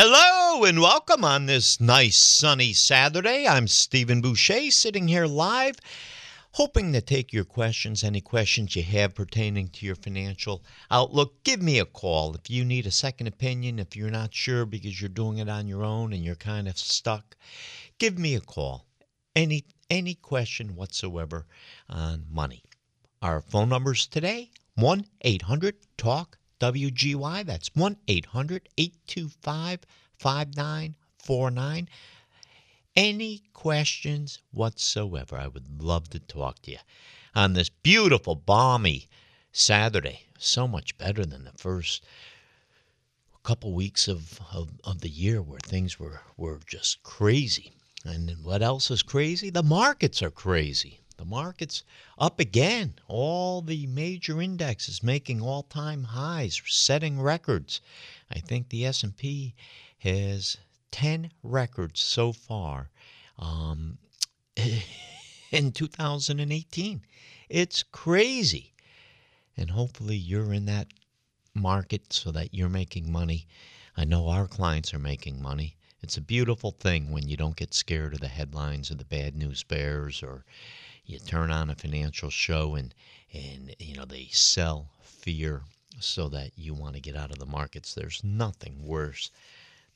Hello and welcome on this nice sunny Saturday. I'm Stephen Boucher sitting here live hoping to take your questions, any questions you have pertaining to your financial outlook. Give me a call if you need a second opinion, if you're not sure because you're doing it on your own and you're kind of stuck. Give me a call. Any any question whatsoever on money. Our phone numbers today 1 800 TALK WGY. That's 1 800 825 5949 any questions whatsoever, I would love to talk to you on this beautiful, balmy Saturday. So much better than the first couple weeks of, of, of the year where things were, were just crazy. And what else is crazy? The markets are crazy. The market's up again. All the major indexes making all-time highs, setting records. I think the S&P has 10 records so far um, in 2018. It's crazy. And hopefully you're in that market so that you're making money. I know our clients are making money. It's a beautiful thing when you don't get scared of the headlines or the bad news bears or you turn on a financial show and and you know they sell fear so that you want to get out of the markets. There's nothing worse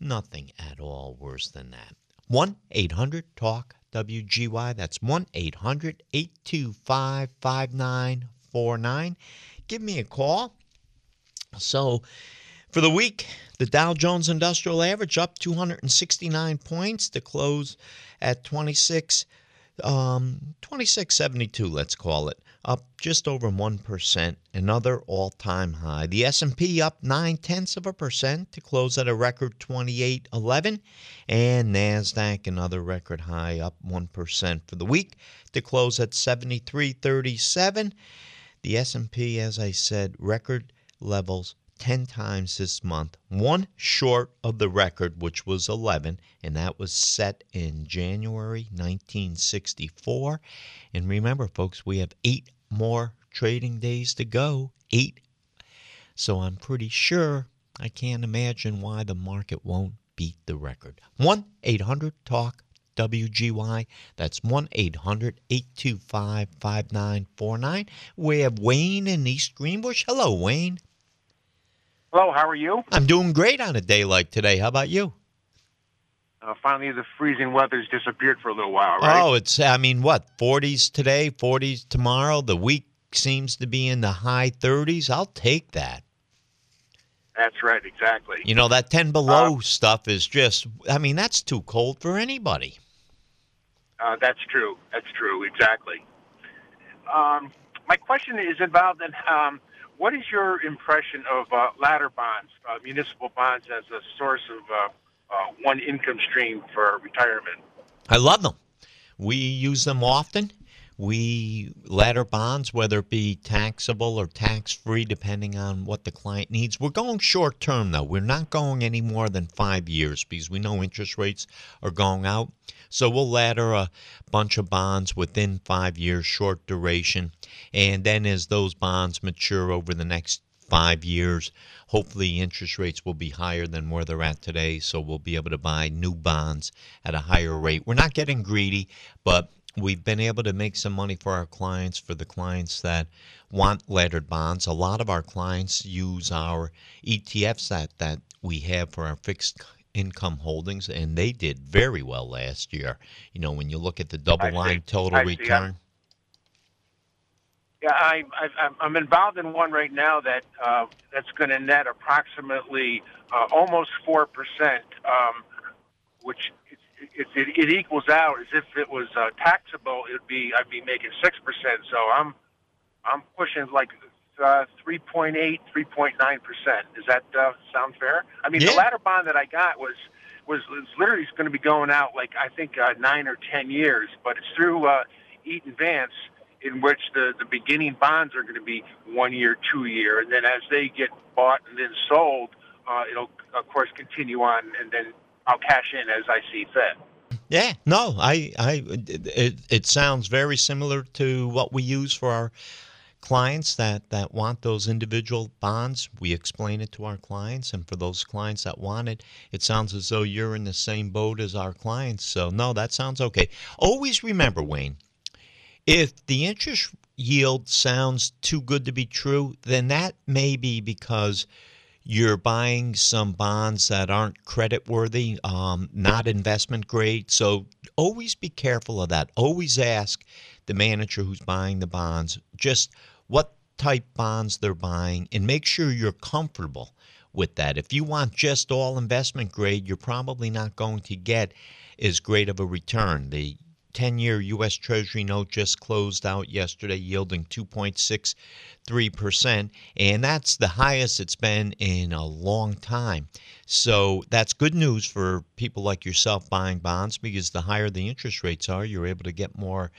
Nothing at all worse than that. 1 800 TALK WGY. That's 1 800 825 5949. Give me a call. So, for the week, the Dow Jones Industrial Average up 269 points to close at 26 um, 2672 let's call it up just over 1%, another all-time high. The S&P up 9 tenths of a percent to close at a record 2811, and Nasdaq another record high up 1% for the week to close at 7337. The S&P as I said, record levels 10 times this month, one short of the record, which was 11, and that was set in January 1964. And remember, folks, we have eight more trading days to go. Eight. So I'm pretty sure I can't imagine why the market won't beat the record. 1 800 TALK WGY. That's 1 800 825 5949. We have Wayne in East Greenbush. Hello, Wayne. Hello, how are you? I'm doing great on a day like today. How about you? Uh, finally, the freezing weather's disappeared for a little while, right? Oh, it's, I mean, what, 40s today, 40s tomorrow? The week seems to be in the high 30s. I'll take that. That's right, exactly. You know, that 10 below uh, stuff is just, I mean, that's too cold for anybody. Uh, that's true. That's true, exactly. Um, my question is about that. Um, what is your impression of uh, ladder bonds, uh, municipal bonds, as a source of uh, uh, one income stream for retirement? I love them. We use them often. We ladder bonds, whether it be taxable or tax free, depending on what the client needs. We're going short term, though. We're not going any more than five years because we know interest rates are going out. So we'll ladder a bunch of bonds within five years, short duration. And then as those bonds mature over the next five years, hopefully interest rates will be higher than where they're at today. So we'll be able to buy new bonds at a higher rate. We're not getting greedy, but we've been able to make some money for our clients, for the clients that want laddered bonds. A lot of our clients use our ETFs that, that we have for our fixed income holdings, and they did very well last year. You know, when you look at the DoubleLine total I return. Yeah, I, I, I'm involved in one right now that uh, that's going to net approximately uh, almost four percent, um, which it, it, it, equals out as if it was uh, taxable. It'd be I'd be making six percent. So I'm I'm pushing like uh, 3.8, 3.9 percent. Does that uh, sound fair? I mean, Yeah. the ladder bond that I got was was, was literally going to be going out like I think uh, nine or ten years, but it's through uh, Eaton Vance, in which the the beginning bonds are going to be one year, two year, and then as they get bought and then sold, uh, it'll of course continue on, and then I'll cash in as I see fit. Yeah, no, I, I, it, it sounds very similar to what we use for our clients that, that want those individual bonds. We explain it to our clients, and for those clients that want it, it sounds as though you're in the same boat as our clients. So, no, that sounds okay. Always remember, Wayne, if the interest yield sounds too good to be true, then that may be because you're buying some bonds that aren't credit worthy, um, not investment grade. So always be careful of that. Always ask the manager who's buying the bonds just what type bonds they're buying and make sure you're comfortable with that. If you want just all investment grade, you're probably not going to get as great of a return. The 10 year U.S. Treasury note just closed out yesterday, yielding 2.63%, and that's the highest it's been in a long time. So that's good news for people like yourself buying bonds because the higher the interest rates are, you're able to get more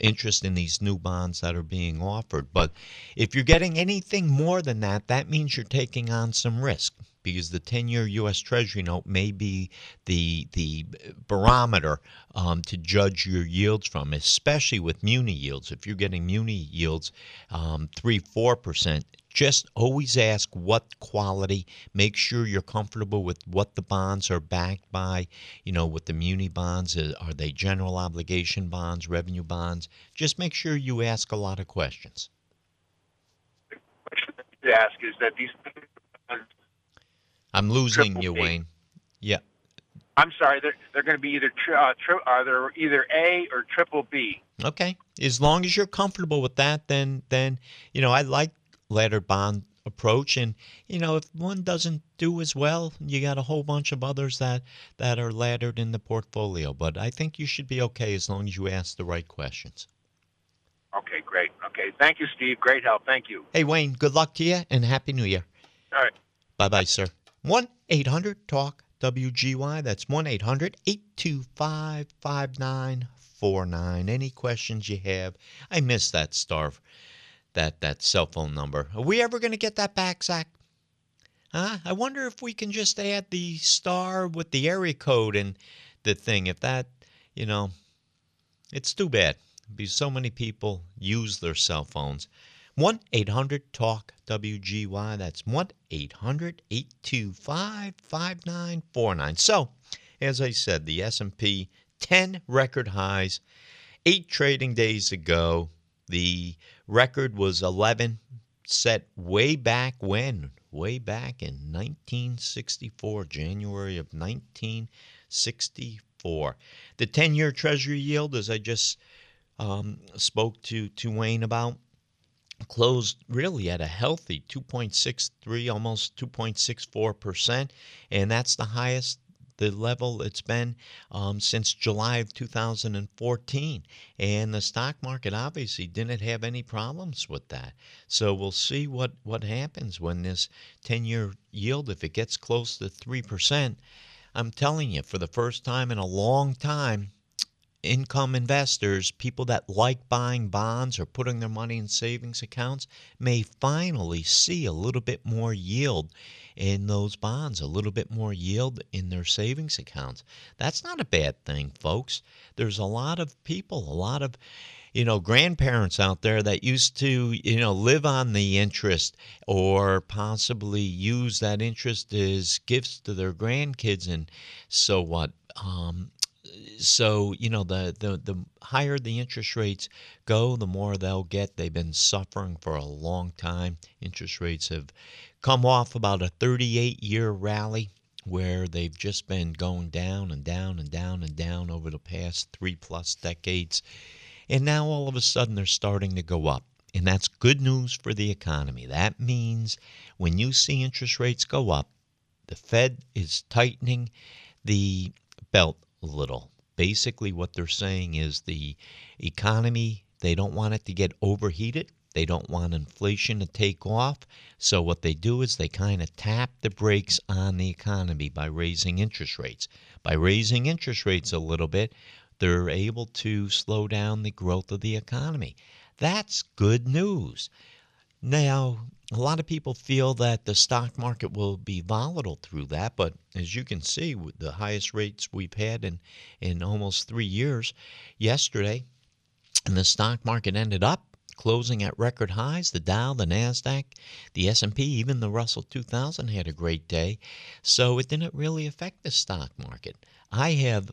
interest in these new bonds that are being offered. But if you're getting anything more than that, that means you're taking on some risk because the 10-year U.S. Treasury note may be the the barometer um, to judge your yields from, especially with muni yields. If you're getting muni yields um, three four percent, just always ask what quality. Make sure you're comfortable with what the bonds are backed by. You know, with the muni bonds, uh, are they general obligation bonds, revenue bonds? Just make sure you ask a lot of questions. The question To ask is that these. I'm losing you, B. Wayne. Yeah. I'm sorry, they're they're going to be either tri- uh, tri- uh, they're either A or triple B. Okay. As long as you're comfortable with that, then then you know I like laddered bond approach, and you know if one doesn't do as well, you got a whole bunch of others that that are laddered in the portfolio. But I think you should be okay as long as you ask the right questions. Okay, great. Okay, thank you, Steve. Great help. Thank you. Hey Wayne, good luck to you and happy New Year. All right. Bye bye, sir. 1 800 TALK WGY. That's 1 800 825 5949. Any questions you have? I miss that star, that, that cell phone number. Are we ever going to get that back, Zach? Huh? I wonder if we can just add the star with the area code and the thing. If that, you know, it's too bad because so many people use their cell phones. 1 800 TALK WGY. That's 1 800 825 5949. So, as I said, the S&P 10 record highs, 8 trading days ago. The record was 11 set way back when? Way back in 1964, January of 1964. The 10-year Treasury yield, as I just um, spoke to to Wayne about, closed really at a healthy 2.63 almost 2.64 percent and that's the highest the level it's been um, since july of 2014 and the stock market obviously didn't have any problems with that. So we'll see what what happens when this 10 year yield if it gets close to 3 percent. I'm telling you for the first time in a long time income investors, people that like buying bonds or putting their money in savings accounts, may finally see a little bit more yield in those bonds, a little bit more yield in their savings accounts. That's not a bad thing, folks. There's a lot of people, a lot of you know grandparents out there that used to you know live on the interest or possibly use that interest as gifts to their grandkids and so what um so you know the, the the higher the interest rates go the more they'll get. They've been suffering for a long time. Interest rates have come off about a 38 year rally where they've just been going down and down and down and down over the past three plus decades. And now all of a sudden they're starting to go up. And that's good news for the economy. That means when you see interest rates go up the fed is tightening the belt little. Basically, what they're saying is the economy, they don't want it to get overheated. They don't want inflation to take off. So what they do is they kind of tap the brakes on the economy by raising interest rates. By raising interest rates a little bit, they're able to slow down the growth of the economy. That's good news. Now, a lot of people feel that the stock market will be volatile through that, but as you can see, with the highest rates we've had in, in almost three years, yesterday, and the stock market ended up closing at record highs. The Dow, the Nasdaq, the S&P, even the Russell 2000 had a great day. So it didn't really affect the stock market. I have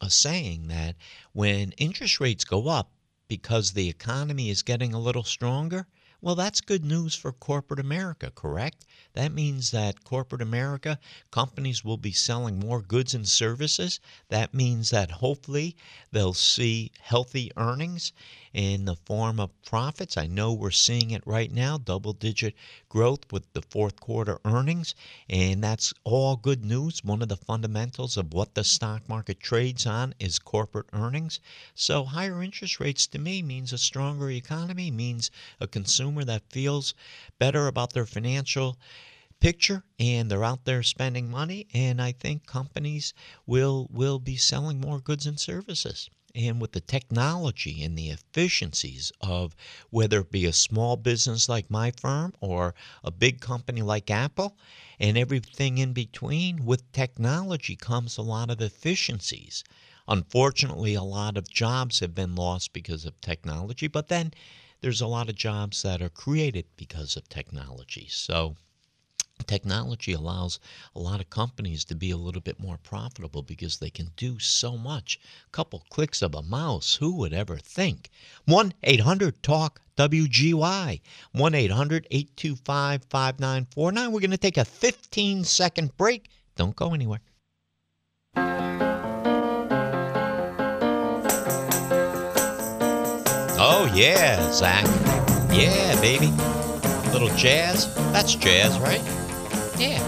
a saying that when interest rates go up because the economy is getting a little stronger, well, that's good news for corporate America, correct? That means that corporate America, companies will be selling more goods and services. That means that hopefully they'll see healthy earnings in the form of profits. I know we're seeing it right now double digit growth with the fourth quarter earnings, and that's all good news. One of the fundamentals of what the stock market trades on is corporate earnings. So, higher interest rates to me means a stronger economy, means a consumer that feels better about their financial picture and they're out there spending money and I think companies will will be selling more goods and services and with the technology and the efficiencies of whether it be a small business like my firm or a big company like Apple and everything in between, with technology comes a lot of efficiencies. Unfortunately, a lot of jobs have been lost because of technology, but then there's a lot of jobs that are created because of technology. So, technology allows a lot of companies to be a little bit more profitable because they can do so much. A couple clicks of a mouse, who would ever think? 1 800 TALK WGY, 1 800 825 5949. We're going to take a 15 second break. Don't go anywhere. Oh, yeah, Zach. Yeah, baby. Little jazz. That's jazz, right? Yeah.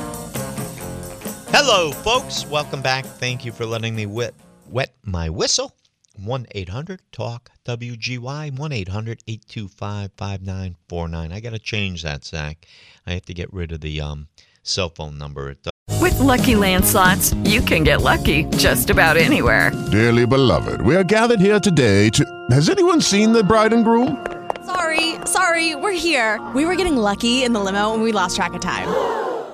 Hello, folks. Welcome back. Thank you for letting me wet, wet my whistle. 1 800 TALK WGY, 1 800 825 5949. I got to change that, Zach. I have to get rid of the um, cell phone number. With Lucky Land slots, you can get lucky just about anywhere. Dearly beloved, we are gathered here today to. Has anyone seen the bride and groom? Sorry, sorry, we're here. We were getting lucky in the limo and we lost track of time.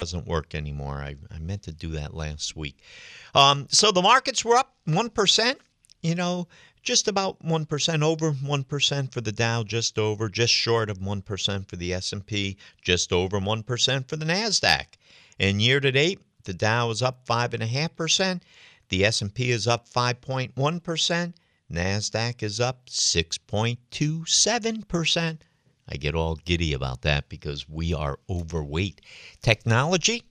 doesn't work anymore. I, I meant to do that last week. Um, so the markets were up 1%, you know, just about 1% over 1% for the Dow, just over, just short of 1% for the S&P, just over 1% for the Nasdaq. And year to date, the Dow is up 5.5%, the S&P is up 5.1%, Nasdaq is up 6.27%. I get all giddy about that because we are overweight technology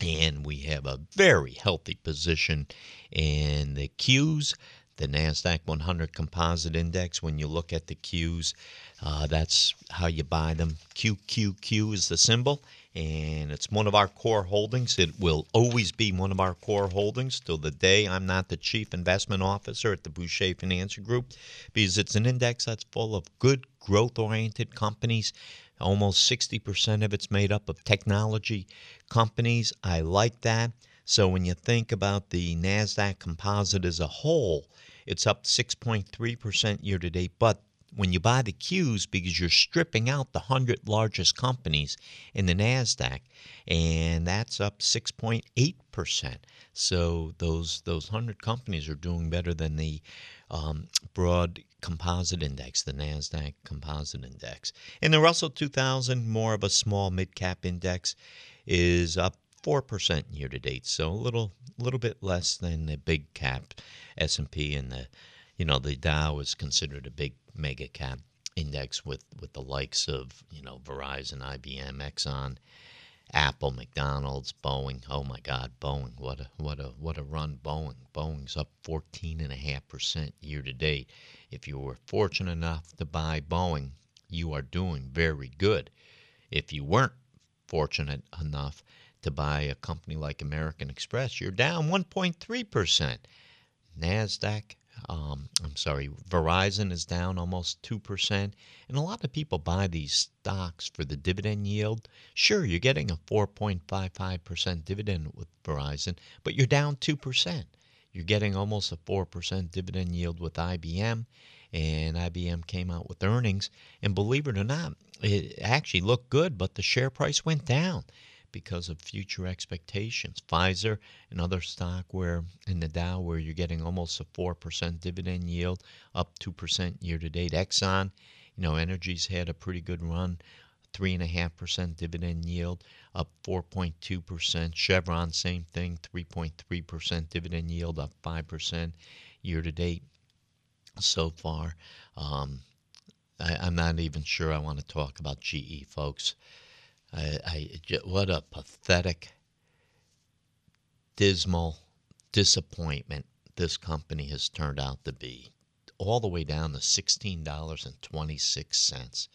and we have a very healthy position in the Qs, the NASDAQ 100 Composite Index. When you look at the Qs, uh, that's how you buy them. QQQ is the symbol, and it's one of our core holdings. It will always be one of our core holdings till the day I'm not the chief investment officer at the Boucher Financial Group because it's an index that's full of good growth oriented companies. Almost 60% of it's made up of technology companies. I like that. So when you think about the NASDAQ composite as a whole, it's up 6.3% year to date. But when you buy the Qs, because you're stripping out the 100 largest companies in the NASDAQ, and that's up 6.8%. So those, those 100 companies are doing better than the um, broad composite index, the NASDAQ composite index. And the Russell 2000, more of a small mid cap index, is up 4% year to date, so a little little bit less than the big cap S&P and the you know the Dow is considered a big mega cap index with with the likes of, you know, Verizon, IBM, Exxon, Apple, McDonald's, Boeing. Oh my God, Boeing! What a what a what a run! Boeing. Boeing's up 14.5% year to date. If you were fortunate enough to buy Boeing, you are doing very good. If you weren't fortunate enough to buy a company like American Express, you're down 1.3%. NASDAQ, um, I'm sorry, Verizon is down almost 2%. And a lot of people buy these stocks for the dividend yield. Sure, you're getting a 4.55% dividend with Verizon, but you're down 2%. You're getting almost a 4% dividend yield with IBM. And IBM came out with earnings. And believe it or not, it actually looked good, but the share price went down because of future expectations. Pfizer, and other stock where in the Dow where you're getting almost a 4% dividend yield, up 2% year to date. Exxon, you know, energy's had a pretty good run. 3.5% dividend yield, up 4.2%. Chevron, same thing, 3.3% dividend yield, up 5% year to date so far. Um, I, I'm not even sure I want to talk about GE, folks. I, I what a pathetic, dismal disappointment this company has turned out to be. All the way down to $16.26.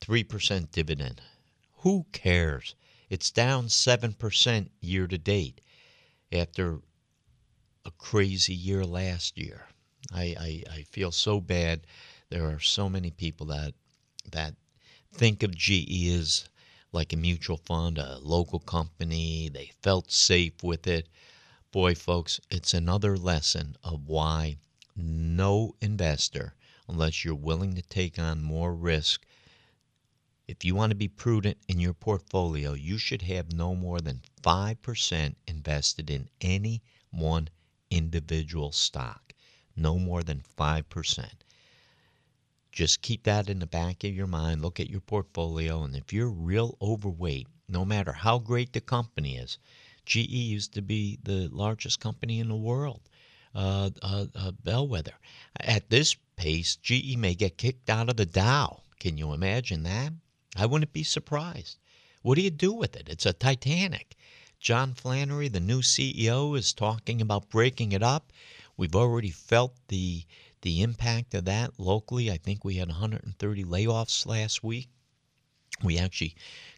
3% dividend. Who cares? It's down 7% year to date after a crazy year last year. I, I, I feel so bad. There are so many people that that think of GE as like a mutual fund, a local company. They felt safe with it. Boy, folks, it's another lesson of why no investor, unless you're willing to take on more risk, if you want to be prudent in your portfolio, you should have no more than 5% invested in any one individual stock. No more than 5%. Just keep that in the back of your mind. Look at your portfolio, and if you're real overweight, no matter how great the company is, GE used to be the largest company in the world, uh, uh, uh, bellwether. At this pace, GE may get kicked out of the Dow. Can you imagine that? I wouldn't be surprised. What do you do with it? It's a Titanic. John Flannery, the new CEO, is talking about breaking it up. We've already felt the the impact of that locally. I think we had 130 layoffs last week. We actually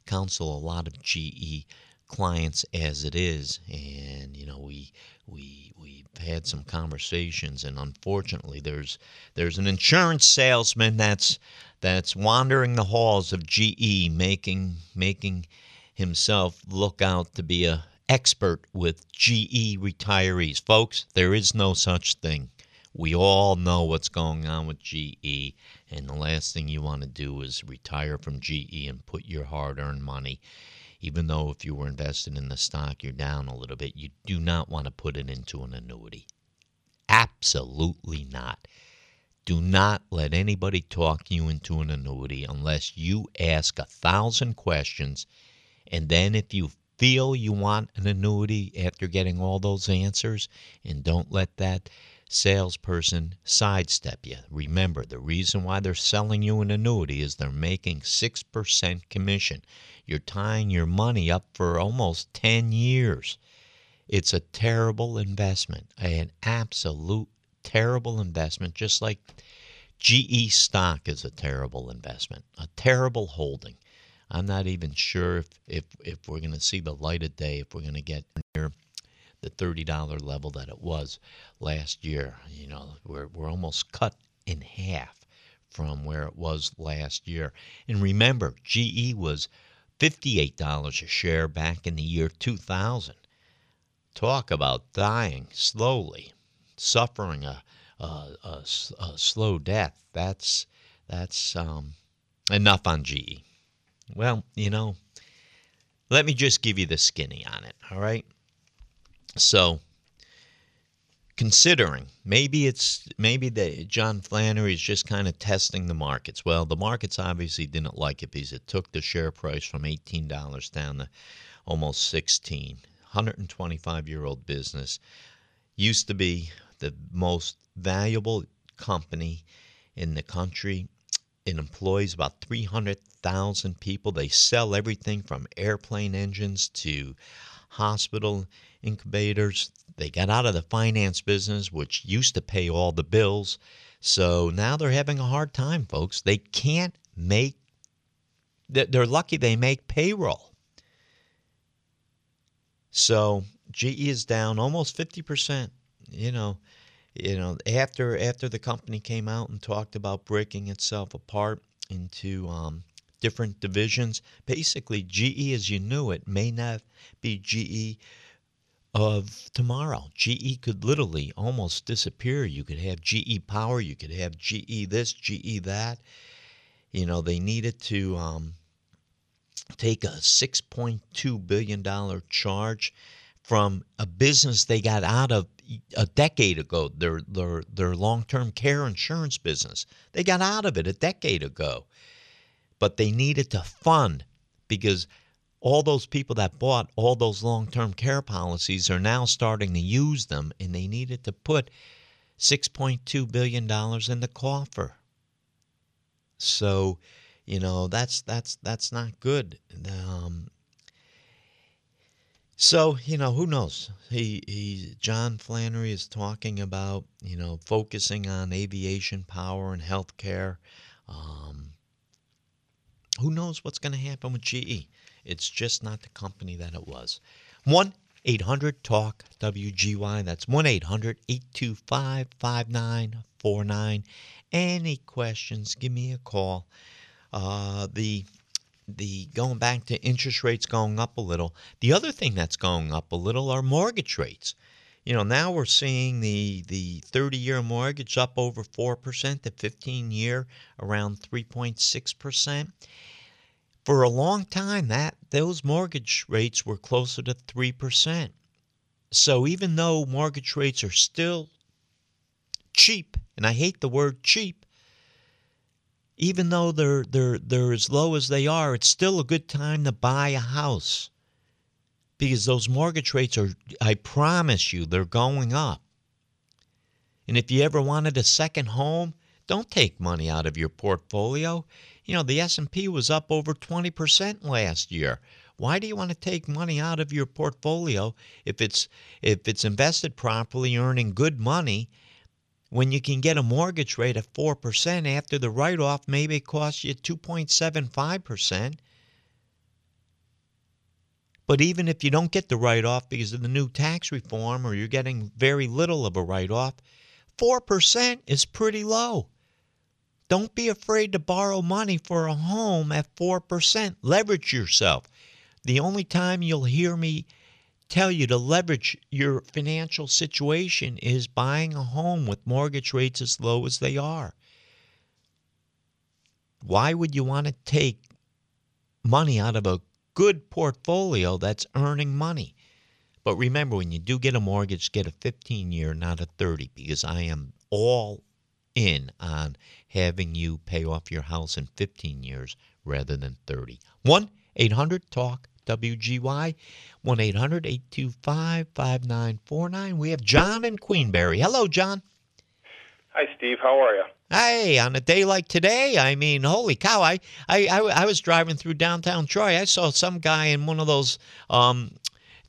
counsel a lot of GE clients as it is, and you know we we we've had some conversations, and unfortunately, there's there's an insurance salesman that's that's wandering the halls of GE, making making himself look out to be a expert with GE retirees. Folks, there is no such thing. We all know what's going on with GE, and the last thing you want to do is retire from GE and put your hard earned money. Even though if you were invested in the stock, you're down a little bit, you do not want to put it into an annuity. Absolutely not. Do not let anybody talk you into an annuity unless you ask a thousand questions. And then, if you feel you want an annuity after getting all those answers, and don't let that salesperson sidestep you. Remember, the reason why they're selling you an annuity is they're making 6% commission. You're tying your money up for almost 10 years. It's a terrible investment, an absolute terrible investment, just like GE stock is a terrible investment, a terrible holding. I'm not even sure if if, if we're going to see the light of day, if we're going to get near the $30 level that it was last year. You know, we're, we're almost cut in half from where it was last year. And remember, GE was $58 a share back in the year 2000. Talk about dying slowly, suffering a, a, a, a slow death. That's, that's um, enough on GE. Well, you know, let me just give you the skinny on it, all right? So, considering maybe it's maybe that John Flannery is just kind of testing the markets. Well, the markets obviously didn't like it because it took the share price from eighteen dollars down to almost sixteen. 125 year old business used to be the most valuable company in the country. It employs about 300,000 people. They sell everything from airplane engines to hospital incubators. They got out of the finance business, which used to pay all the bills. So now they're having a hard time, folks. They can't make, they're lucky they make payroll. So GE is down almost 50%. You know, you know, after after the company came out and talked about breaking itself apart into um, different divisions, basically GE as you knew it may not be GE of tomorrow. GE could literally almost disappear. You could have GE Power, you could have GE this, GE that. You know, they needed to um, take a $6.2 billion charge from a business they got out of a decade ago, their, their, their long term care insurance business. They got out of it a decade ago. But they needed to fund because all those people that bought all those long term care policies are now starting to use them, and they needed to put $6.2 billion in the coffer. So, you know, that's that's that's not good. Um, so you know, who knows? He he. John Flannery is talking about you know focusing on aviation power and healthcare. Um, who knows what's going to happen with GE? It's just not the company that it was. 1 800 Talk WGY. That's 1 800 825 5949. Any questions, give me a call. Uh, the the going back to interest rates going up a little. The other thing that's going up a little are mortgage rates. You know, now we're seeing the the 30-year mortgage up over 4%, the 15-year around 3.6% for a long time that those mortgage rates were closer to 3%. So even though mortgage rates are still cheap, and I hate the word cheap, even though they're they're they're as low as they are, it's still a good time to buy a house. Because those mortgage rates are I promise you they're going up. And if you ever wanted a second home, don't take money out of your portfolio. You know, the S&P was up over 20% last year. Why do you want to take money out of your portfolio if it's if it's invested properly, earning good money? When you can get a mortgage rate of 4% after the write off, maybe it costs you 2.75%. But even if you don't get the write off because of the new tax reform or you're getting very little of a write off, 4% is pretty low. Don't be afraid to borrow money for a home at 4%. Leverage yourself. The only time you'll hear me tell you to leverage your financial situation is buying a home with mortgage rates as low as they are. Why would you want to take money out of a good portfolio that's earning money? But remember, when you do get a mortgage, get a 15 year, not a 30, because I am all in on having you pay off your house in 15 years rather than 30. 1 800 TALK WGY 1 800 825 5949. We have John in Queensbury. Hello, John. Hi, Steve. How are you? Hey, on a day like today, I mean, holy cow! I, I, I, I was driving through downtown Troy. I saw some guy in one of those um,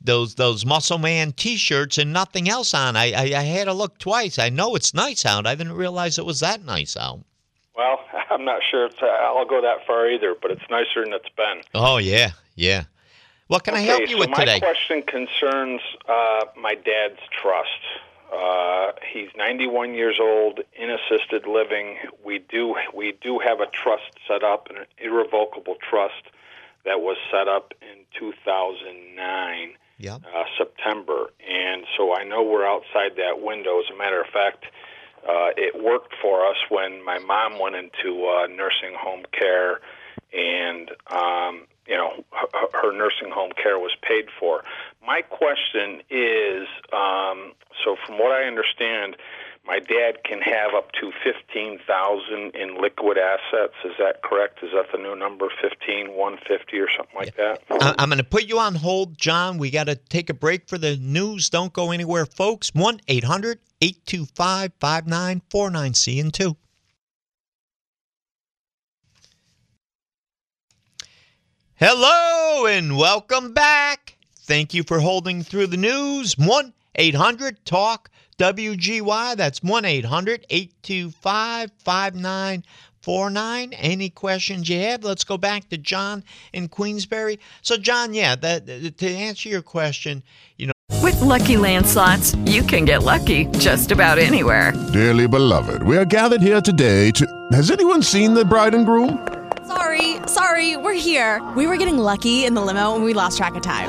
those those Muscle Man T-shirts and nothing else on. I, I I had to look twice. I know it's nice out. I didn't realize it was that nice out. Well, I'm not sure if I'll go that far either, but it's nicer than it's been. Oh yeah, yeah. What can I help you so with today? my question concerns uh, my dad's trust. Uh, he's 91 years old in assisted living. We do we do have a trust set up, an irrevocable trust that was set up in 2009 Yep. uh, September, and so I know we're outside that window. As a matter of fact, uh, it worked for us when my mom went into uh, nursing home care, and um, you know her, her nursing home care was paid for. My question is, um, so from what I understand, my dad can have up to fifteen thousand in liquid assets. Is that correct? Is that the new number, fifteen one fifty or something like that? I'm going to put you on hold, John. We got to take a break for the news. Don't go anywhere, folks. 1 800 825 5949. See you two. Hello and welcome back. Thank you for holding through the news. 1 800 Talk WGY. That's 1 800 825 5949. Any questions you have? Let's go back to John in Queensbury. So, John, yeah, that, to answer your question, you know, With Lucky Land slots, you can get lucky just about anywhere. Dearly beloved, we are gathered here today to. Has anyone seen the bride and groom? Sorry, sorry, we're here. We were getting lucky in the limo and we lost track of time.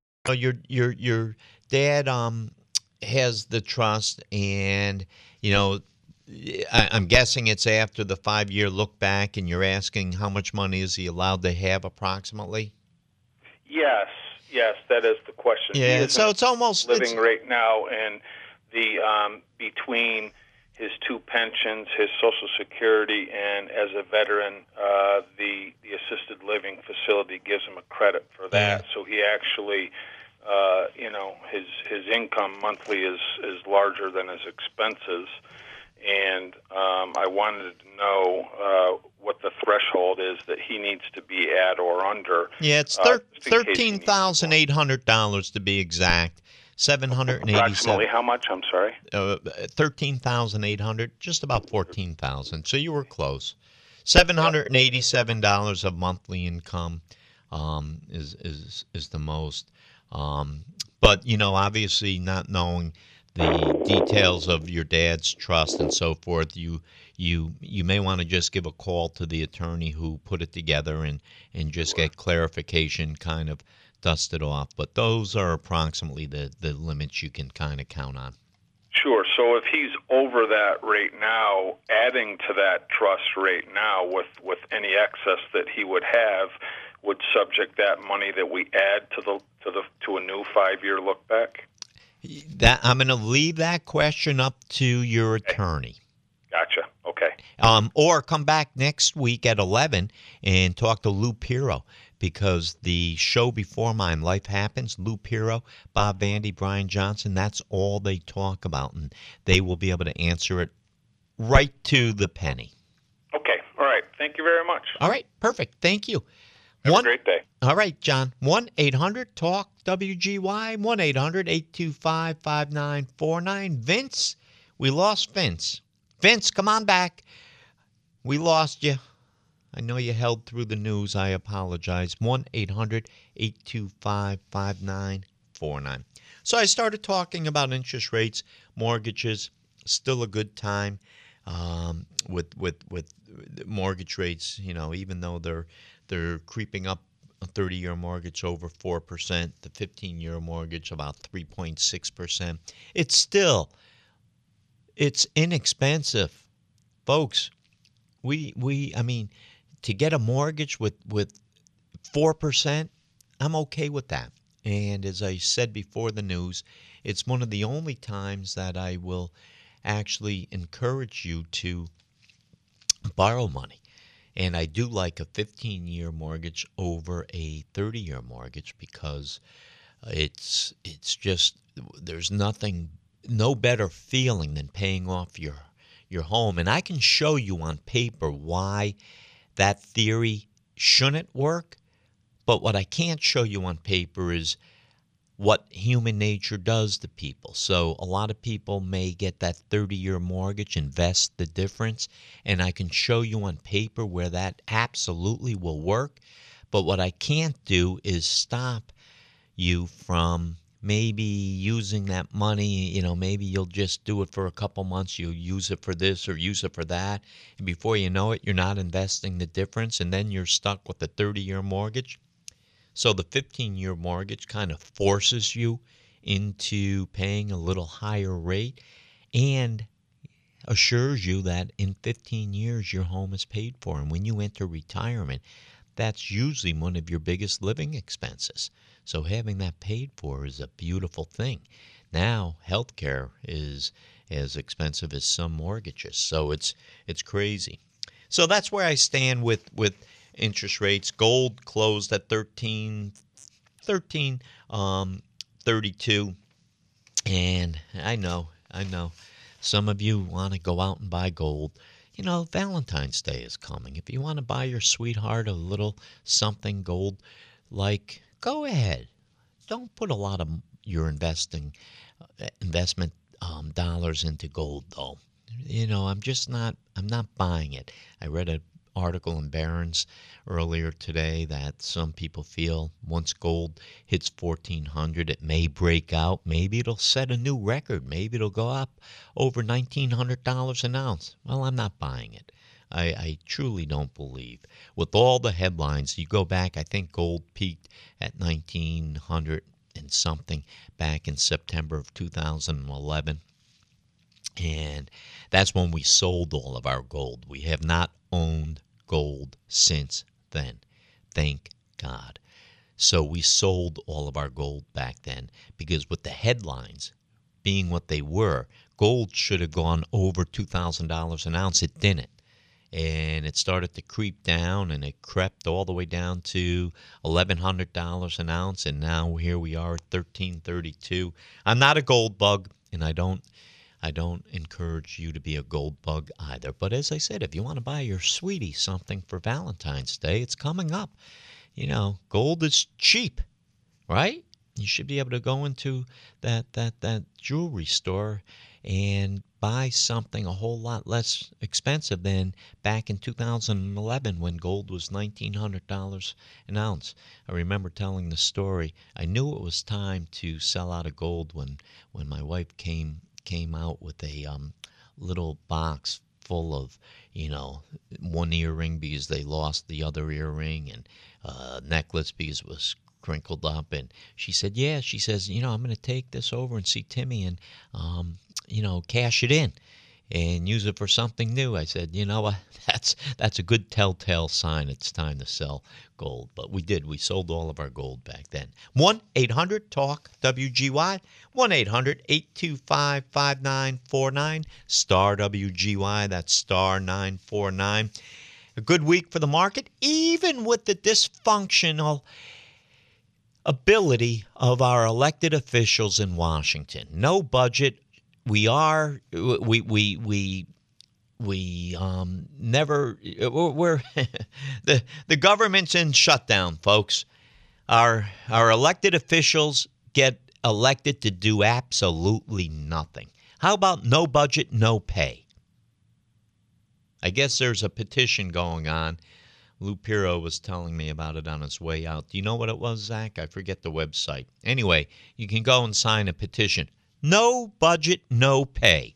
Know, your your your dad um has the trust and you know I, I'm guessing it's after the five year look back and you're asking how much money is he allowed to have approximately Yes, yes, that is the question. Yeah so it's almost living it's, right now, and the um, between his two pensions, his Social Security, and as a veteran, uh, the the assisted living facility gives him a credit for that. So he actually, uh, you know, his his income monthly is is larger than his expenses. And um, I wanted to know uh, what the threshold is that he needs to be at or under. yeah it's uh, thir- just in case he thirteen thousand eight hundred dollars to be exact seven hundred and eighty Approximately how much? I'm sorry. uh, thirteen thousand eight hundred, just about fourteen thousand. So you were close. Seven hundred and eighty-seven dollars of monthly income um, is is is the most. Um, but you know, obviously, not knowing the details of your dad's trust and so forth, you you you may want to just give a call to the attorney who put it together and and just get clarification, kind of dust it off. But those are approximately the the limits you can kind of count on. Sure. So if he's over that rate now, adding to that trust rate now with, with any excess that he would have would subject that money that we add to the to the to a new five year look back. That I'm going to leave that question up to your attorney. Gotcha. Okay. Um, or come back next week at 11 and talk to Lou Piro because the show before mine, Life Happens, Lou Piro, Bob Vandy, Brian Johnson, that's all they talk about. And they will be able to answer it right to the penny. Okay. All right. Thank you very much. All right, perfect. Thank you. Have One- a great day. All right, John. 1 800 Talk WGY, 1 800 825 5949. Vince, we lost Vince. Vince, come on back. We lost you. I know you held through the news. I apologize. 1 800 825 5949. So I started talking about interest rates, mortgages, still a good time um, with, with, with mortgage rates, you know, even though they're, they're creeping up a 30 year mortgage over 4%, the 15 year mortgage about 3.6%. It's still it's inexpensive. Folks, we we I mean to get a mortgage with with 4%, I'm okay with that. And as I said before the news, it's one of the only times that I will actually encourage you to borrow money. And I do like a 15 year mortgage over a 30 year mortgage because it's it's just there's nothing no better feeling than paying off your your home and I can show you on paper why that theory shouldn't work but what I can't show you on paper is what human nature does to people. So a lot of people may get that 30 year mortgage, invest the difference, and I can show you on paper where that absolutely will work. But what I can't do is stop you from maybe using that money. You know, maybe you'll just do it for a couple months, you'll use it for this or use it for that. And before you know it, you're not investing the difference, and then you're stuck with a 30 year mortgage. So the 15 year mortgage kind of forces you into paying a little higher rate and assures you that in 15 years your home is paid for. And when you enter retirement, that's usually one of your biggest living expenses. So having that paid for is a beautiful thing. Now, healthcare is as expensive as some mortgages. So it's it's crazy. So that's where I stand with with interest rates. Gold closed at 13, 13 um, 32. And I know, I know, some of you want to go out and buy gold. You know, Valentine's Day is coming. If you want to buy your sweetheart a little something gold, like, go ahead. Don't put a lot of your investing uh, investment um, dollars into gold, though. You know, I'm just not. I'm not buying it. I read an article in Barron's earlier today that some people feel once gold hits 1400 it may break out maybe it'll set a new record maybe it'll go up over $1900 an ounce well i'm not buying it I, I truly don't believe with all the headlines you go back i think gold peaked at 1900 and something back in september of 2011 and that's when we sold all of our gold. We have not owned gold since then. Thank God. So we sold all of our gold back then because with the headlines being what they were, gold should have gone over $2,000 an ounce. It didn't. And it started to creep down and it crept all the way down to $1,100 an ounce. And now here we are at 1332 I'm not a gold bug and I don't I don't encourage you to be a gold bug either. But as I said, if you want to buy your sweetie something for Valentine's Day, it's coming up. You know, gold is cheap, right? You should be able to go into that that that jewelry store and buy something a whole lot less expensive than back in 2011 when gold was $1900 an ounce. I remember telling the story. I knew it was time to sell out of gold when when my wife came came out with a um, little box full of, you know, one earring because they lost the other earring and uh, necklace because it was crinkled up. And she said, "Yeah," she says, "You know, I'm going to take this over and see Timmy and, um, you know, cash it in." and use it for something new. I said, you know what, that's that's a good telltale sign it's time to sell gold. But we did. We sold all of our gold back then. 1 800 TALK WGY, 1 800 825 5949, star WGY, that's star 949. A good week for the market, even with the dysfunctional ability of our elected officials in Washington. No budget, we are we we we we um, never we're the the government's in shutdown, folks. Our our elected officials get elected to do absolutely nothing. How about no budget, no pay? I guess there's a petition going on. Lou Piro was telling me about it on his way out. Do you know what it was, Zach? I forget the website. Anyway, you can go and sign a petition. No budget, no pay.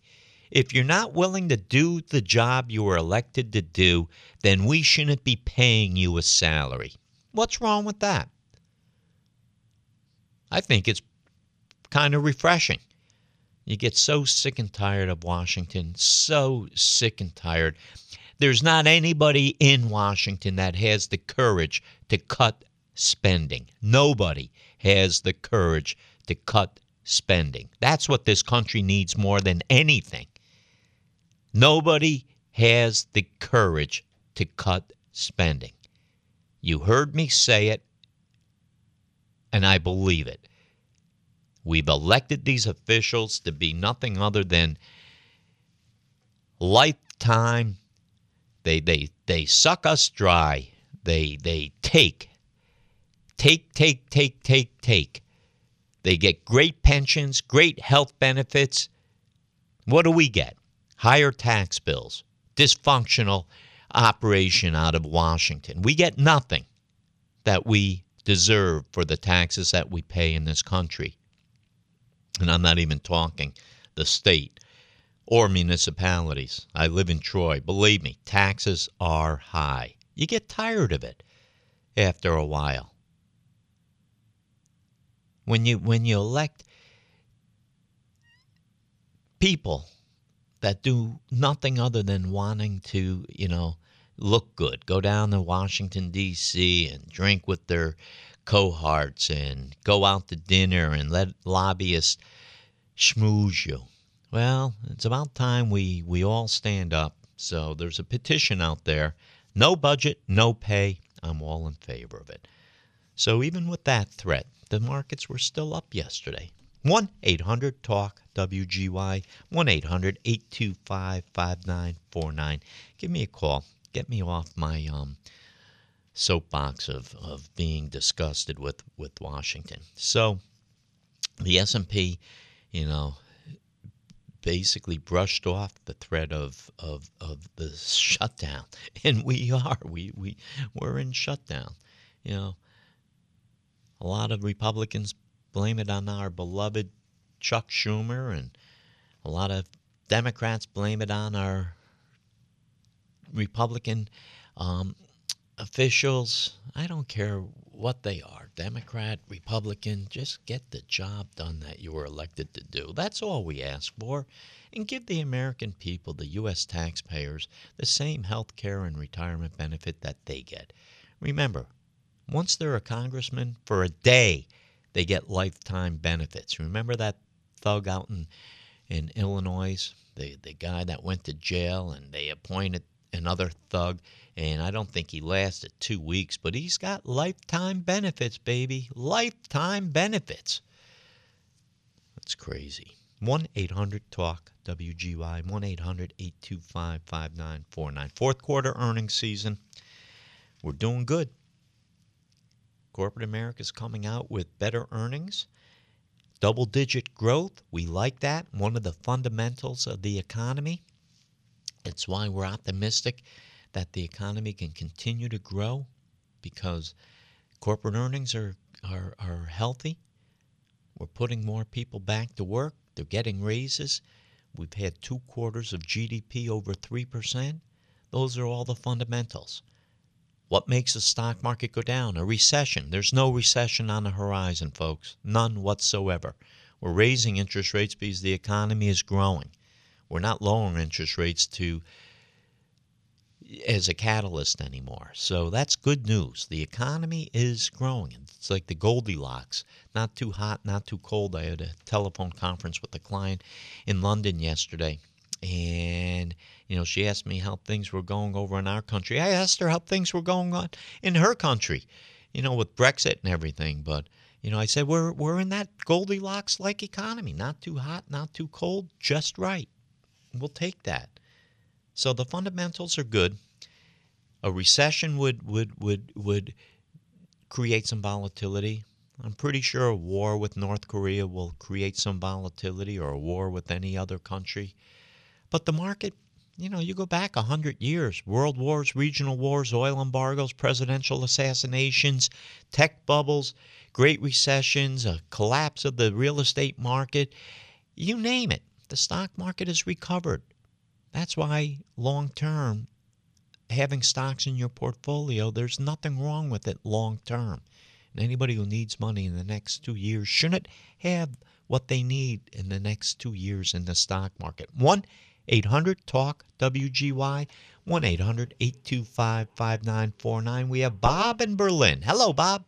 If you're not willing to do the job you were elected to do, then we shouldn't be paying you a salary. What's wrong with that? I think it's kind of refreshing. You get so sick and tired of Washington, so sick and tired. There's not anybody in Washington that has the courage to cut spending. Nobody has the courage to cut spending. That's what this country needs more than anything. Nobody has the courage to cut spending. You heard me say it, and I believe it. We've elected these officials to be nothing other than lifetime. They they they suck us dry. They they take, take, take, take, take, take. They get great pensions, great health benefits. What do we get? higher tax bills, dysfunctional operation out of Washington. We get nothing that we deserve for the taxes that we pay in this country. And I'm not even talking the state or municipalities. I live in Troy. Believe me, taxes are high. You get tired of it after a while. When you when you elect people that do nothing other than wanting to, you know, look good. Go down to Washington, D.C. and drink with their cohorts and go out to dinner and let lobbyists schmooze you. Well, it's about time we, we all stand up. So there's a petition out there. No budget, no pay. I'm all in favor of it. So even with that threat, the markets were still up yesterday. 1 800 TALK WGY, 1 800 825 5949. Give me a call. Get me off my um, soapbox of, of being disgusted with, with Washington. So the S&P, you know, basically brushed off the threat of, of, of the shutdown. And we are. We, we, we're in shutdown. You know, a lot of Republicans blame it on our beloved Chuck Schumer, and a lot of Democrats blame it on our Republican um, officials. I don't care what they are Democrat, Republican, just get the job done that you were elected to do. That's all we ask for. And give the American people, the U.S. taxpayers, the same health care and retirement benefit that they get. Remember, once they're a congressman for a day, they get lifetime benefits. Remember that thug out in in Illinois, the the guy that went to jail, and they appointed another thug, and I don't think he lasted two weeks, but he's got lifetime benefits, baby, lifetime benefits. That's crazy. 1 800 TALK WGY, 1 800 825 5949. Fourth quarter earnings season. We're doing good. Corporate America is coming out with better earnings, double digit growth. We like that. One of the fundamentals of the economy. It's why we're optimistic that the economy can continue to grow because corporate earnings are, are, are healthy. We're putting more people back to work. They're getting raises. We've had two quarters of GDP over 3%. Those are all the fundamentals. What makes the stock market go down? A recession. There's no recession on the horizon, folks. None whatsoever. We're raising interest rates because the economy is growing. We're not lowering interest rates to as a catalyst anymore. So that's good news. The economy is growing. It's like the Goldilocks. Not too hot, not too cold. I had a telephone conference with a client in London yesterday and you know she asked me how things were going over in our country i asked her how things were going on in her country you know with brexit and everything but you know i said we're we're in that goldilocks like economy not too hot not too cold just right we'll take that So the fundamentals are good. A recession would would would would create some volatility. I'm pretty sure a war with North Korea will create some volatility or a war with any other country. But the market, you know, you go back 100 years world wars, regional wars, oil embargoes, presidential assassinations, tech bubbles, great recessions, a collapse of the real estate market you name it. The stock market has recovered. That's why long term, having stocks in your portfolio, there's nothing wrong with it long term. And anybody who needs money in the next two years shouldn't have what they need in the next two years in the stock market. 1 800 TALK WGY, 1 800 825 5949. We have Bob in Berlin. Hello, Bob.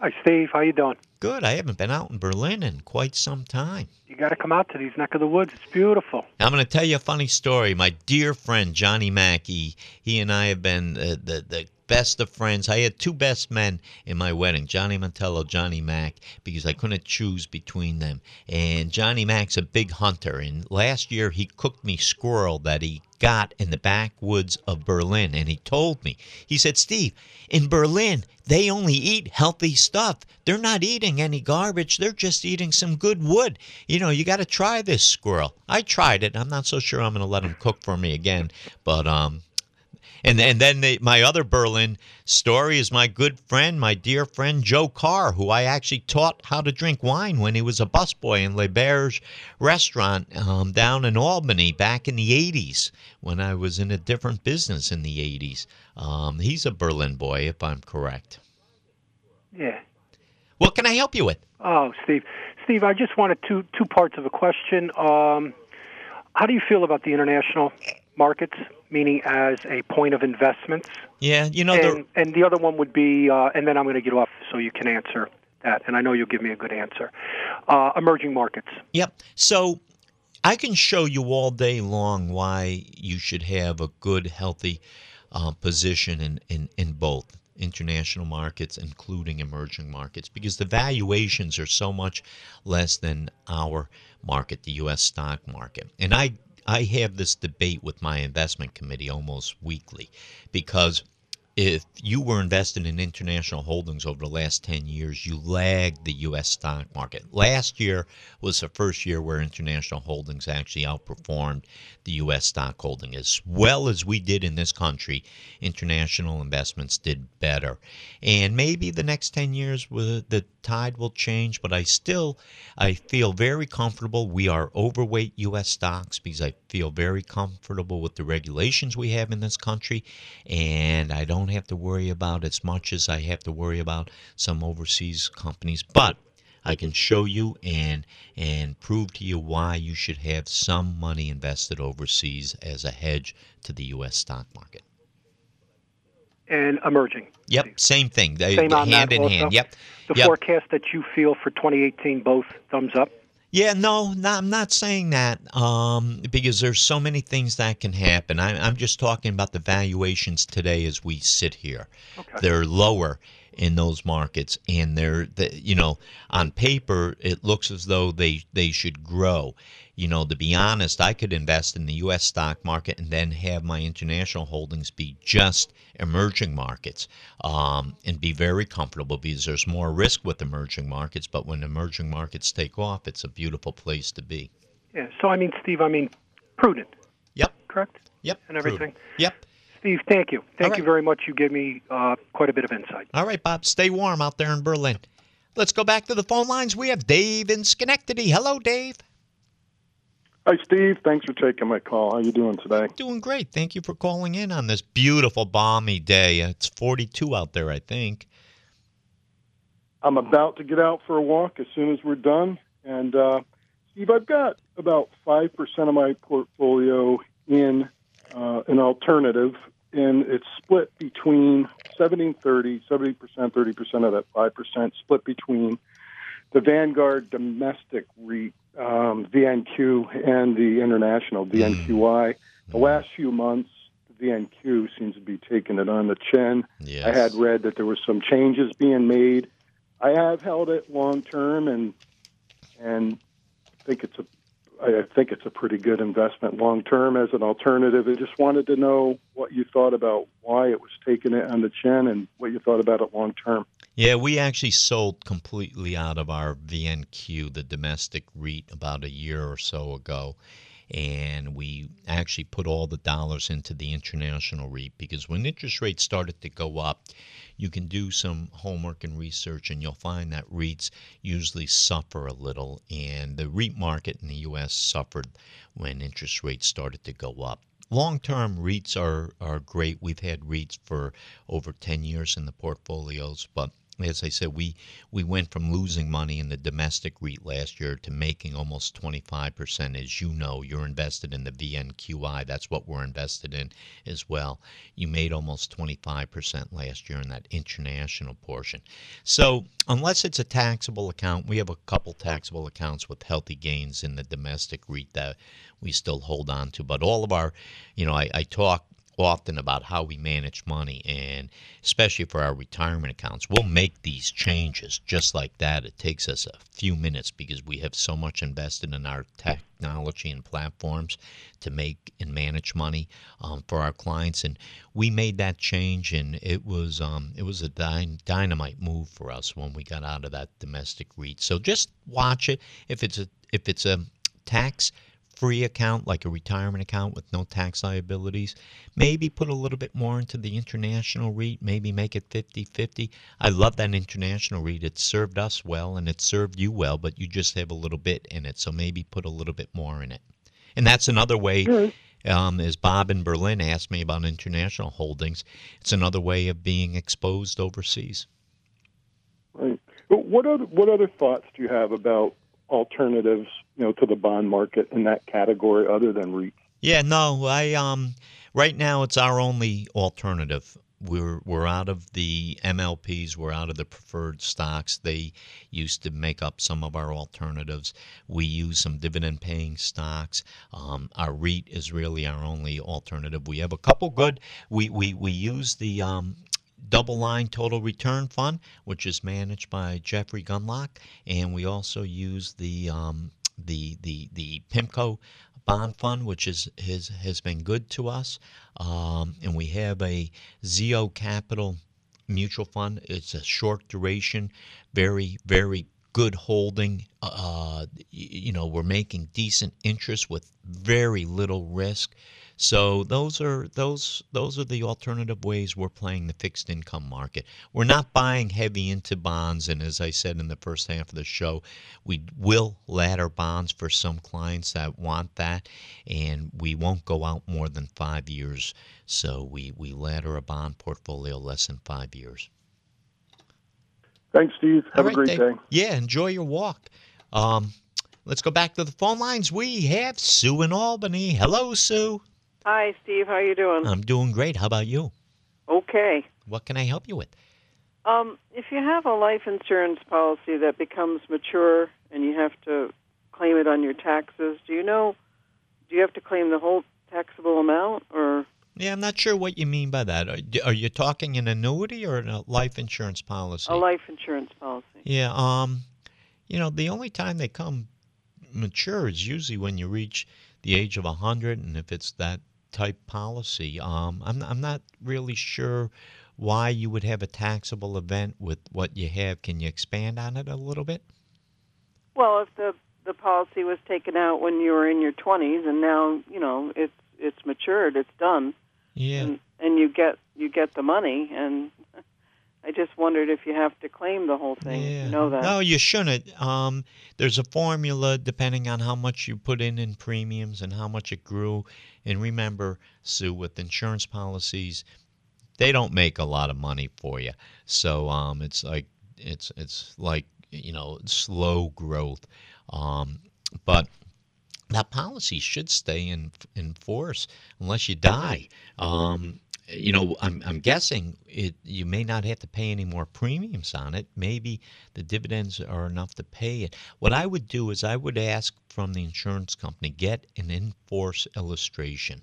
Hi, Steve. How you doing? Good. I haven't been out in Berlin in quite some time. You got to come out to these neck of the woods. It's beautiful. I'm going to tell you a funny story. My dear friend Johnny Mackey, he and I have been uh, the the best of friends. I had two best men in my wedding, Johnny Mantello, Johnny Mack, because I couldn't choose between them. And Johnny Mack's a big hunter, and last year he cooked me squirrel that he got in the backwoods of Berlin. And he told me, he said, Steve, in Berlin, they only eat healthy stuff. They're not eating any garbage. They're just eating some good wood. You know, you got to try this squirrel. I tried it. I'm not so sure I'm going to let him cook for me again, but um, and and then the, my other Berlin story is my good friend, my dear friend Joe Carr, who I actually taught how to drink wine when he was a busboy in Le Berge restaurant um, down in Albany back in the 80s when I was in a different business in the 80s. Um, he's a Berlin boy, if I'm correct. Yeah. What can I help you with? Oh, Steve. Steve, I just wanted two two parts of a question. Um, how do you feel about the international markets, meaning as a point of investments? Yeah, you know, and, the, and the other one would be, uh, and then I'm going to get off so you can answer that, and I know you'll give me a good answer. Uh, emerging markets. Yep. So I can show you all day long why you should have a good, healthy uh, position in, in, in both international markets, including emerging markets, because the valuations are so much less than our market, the U.S. stock market. And I I have this debate with my investment committee almost weekly because if you were invested in international holdings over the last 10 years, you lagged the U.S. stock market. Last year was the first year where international holdings actually outperformed the U.S. stock holding. As well as we did in this country, international investments did better. And maybe the next 10 years, the tide will change, but I still I feel very comfortable. We are overweight U.S. stocks because I feel very comfortable with the regulations we have in this country, and I don't have to worry about as much as I have to worry about some overseas companies. But I can show you and and prove to you why you should have some money invested overseas as a hedge to the U.S. stock market. And emerging. Yep, same thing. They, Same on hand that in also. hand. Yep. The yep. forecast that you feel for 2018, both thumbs up. Yeah, no, no, I'm not saying that um, because there's so many things that can happen. I, I'm just talking about the valuations today as we sit here. Okay. They're lower in those markets, and they're, the, you know, on paper it looks as though they they should grow. You know, to be honest, I could invest in the U.S. stock market and then have my international holdings be just emerging markets um, and be very comfortable because there's more risk with emerging markets. But when emerging markets take off, it's a beautiful place to be. Yeah. So I mean, Steve, I mean, prudent. Yep. Correct. Yep. And everything. Prudent. Yep. Steve, thank you. Thank right. you very much. You gave me uh, quite a bit of insight. All right, Bob. Stay warm out there in Berlin. Let's go back to the phone lines. We have Dave in Schenectady. Hello, Dave. Hi, Steve. Thanks for taking my call. How you doing today? Doing great. Thank you for calling in on this beautiful, balmy day. It's 42 out there, I think. I'm about to get out for a walk as soon as we're done. And, uh, Steve, I've got about 5% of my portfolio in uh, an alternative, and it's split between 70 and 30, 70%, 30% of that 5% split between the Vanguard domestic REIT, um, VNQ, and the international VNQI. The last few months, the VNQ seems to be taking it on the chin. Yes. I had read that there were some changes being made. I have held it long term and and I think it's a I think it's a pretty good investment long term as an alternative. I just wanted to know what you thought about why it was taking it on the chin and what you thought about it long term. Yeah, we actually sold completely out of our VNQ, the domestic REIT, about a year or so ago. And we actually put all the dollars into the international REIT because when interest rates started to go up, you can do some homework and research, and you'll find that REITs usually suffer a little. And the REIT market in the U.S. suffered when interest rates started to go up. Long term REITs are, are great. We've had REITs for over 10 years in the portfolios, but as I said, we we went from losing money in the domestic REIT last year to making almost 25%. As you know, you're invested in the VNQI. That's what we're invested in as well. You made almost 25% last year in that international portion. So unless it's a taxable account, we have a couple taxable accounts with healthy gains in the domestic REIT that we still hold on to. But all of our, you know, I, I talk often about how we manage money and especially for our retirement accounts. We'll make these changes just like that. It takes us a few minutes because we have so much invested in our technology and platforms to make and manage money um, for our clients. And we made that change and it was um, it was a dy- dynamite move for us when we got out of that domestic REIT. So just watch it. If it's a if it's a tax free account like a retirement account with no tax liabilities. Maybe put a little bit more into the international REIT, maybe make it 50 50. I love that international REIT. It served us well and it served you well, but you just have a little bit in it. So maybe put a little bit more in it. And that's another way. Um, as Bob in Berlin asked me about international holdings, it's another way of being exposed overseas. Right. What other what other thoughts do you have about alternatives, you know, to the bond market in that category other than REITs? Yeah, no, I um right now it's our only alternative. We're we're out of the MLPs, we're out of the preferred stocks. They used to make up some of our alternatives. We use some dividend paying stocks. Um, our REIT is really our only alternative. We have a couple good. We we we use the um, DoubleLine Total Return Fund, which is managed by Jeffrey Gundlach, and we also use the um, the the the PIMCO bond fund, which is has has been good to us, um, and we have a Zeo Capital mutual fund. It's a short duration, very very good holding. Uh, you know, we're making decent interest with very little risk. So those are those those are the alternative ways we're playing the fixed income market. We're not buying heavy into bonds, and as I said in the first half of the show, we will ladder bonds for some clients that want that, and we won't go out more than five years. So we we ladder a bond portfolio less than five years. Thanks, Steve. Have a great Dave. day. Yeah, enjoy your walk. Um, let's go back to the phone lines. We have Sue in Albany. Hello, Sue. Hi, Steve. How are you doing? I'm doing great. How about you? Okay. What can I help you with? Um, if you have a life insurance policy that becomes mature and you have to claim it on your taxes, do you know? Do you have to claim the whole taxable amount, or Yeah, I'm not sure what you mean by that. Are, are you talking an annuity or a life insurance policy? a life insurance policy? Yeah, um, you know, the only time they come mature is usually when you reach the age of 100 and if it's that type policy. Um, I'm I'm not really sure why you would have a taxable event with what you have. Can you expand on it a little bit? Well, if the the policy was taken out when you were in your 20s and now you know it's it's matured, it's done, Yeah. and and you get you get the money, and I just wondered if you have to claim the whole thing. Yeah. You know that? No, you shouldn't. Um, there's a formula depending on how much you put in in premiums and how much it grew. And remember, Sue, with insurance policies, they don't make a lot of money for you. So um, it's like it's it's like you know slow growth. Um, but that policy should stay in in force unless you die. Um, you know, I'm I'm guessing it. You may not have to pay any more premiums on it. Maybe the dividends are enough to pay it. What I would do is I would ask from the insurance company get an in-force illustration,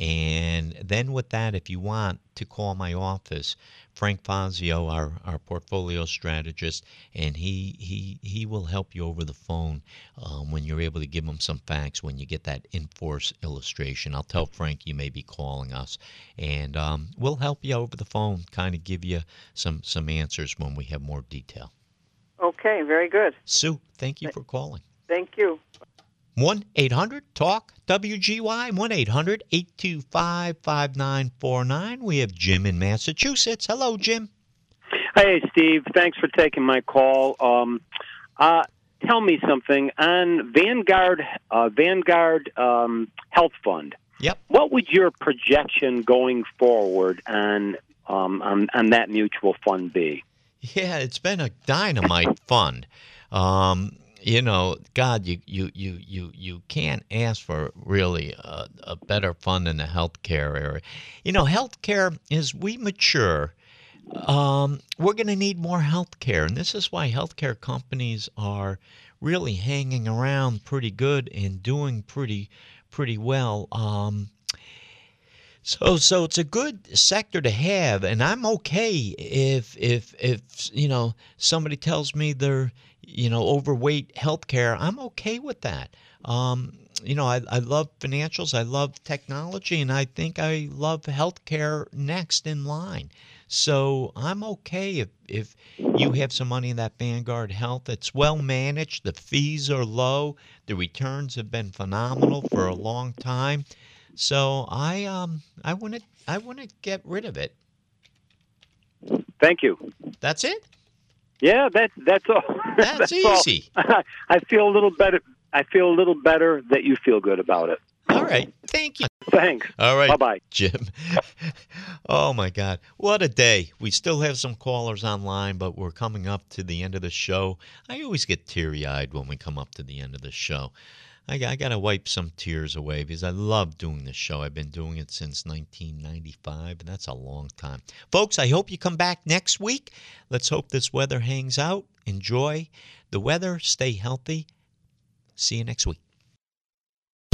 And then with that, if you want to call my office, Frank Fazio, our, our portfolio strategist, and he, he, he will help you over the phone um, when you're able to give him some facts when you get that in-force illustration. I'll tell Frank you may be calling us, and um, we'll help you over the phone, kind of give you some, some answers when we have more detail. Okay, very good. Sue, thank you for calling. Thank you. 1 800 TALK WGY 1 800 825 5949. We have Jim in Massachusetts. Hello, Jim. Hey, Steve. Thanks for taking my call. Um, uh, tell me something on Vanguard uh, Vanguard um, Health Fund. Yep. What would your projection going forward on um, on, on that mutual fund be? Yeah, it's been a dynamite fund. Um, you know, God, you you you you you can't ask for really a, a better fund in the healthcare area. You know, healthcare as we mature, um, we're going to need more healthcare, and this is why healthcare companies are really hanging around pretty good and doing pretty pretty well. Um, so so it's a good sector to have, and I'm okay if if if you know somebody tells me they're you know overweight healthcare. I'm okay with that. Um, you know, I, I love financials, I love technology, and I think I love healthcare next in line. So I'm okay if if you have some money in that Vanguard Health. It's well managed. The fees are low. The returns have been phenomenal for a long time. So I um I wouldn't I wouldn't get rid of it. Thank you. That's it. Yeah, that that's all. That's, all. easy. I feel a little better. I feel a little better that you feel good about it. All right. Thank you. Thanks. All right. Bye bye. Jim. oh my God. What a day. We still have some callers online, but we're coming up to the end of the show. I always get teary eyed when we come up to the end of the show. I, I got to wipe some tears away because I love doing this show. I've been doing it since 1995, and that's a long time. Folks, I hope you come back next week. Let's hope this weather hangs out. Enjoy the weather. Stay healthy. See you next week.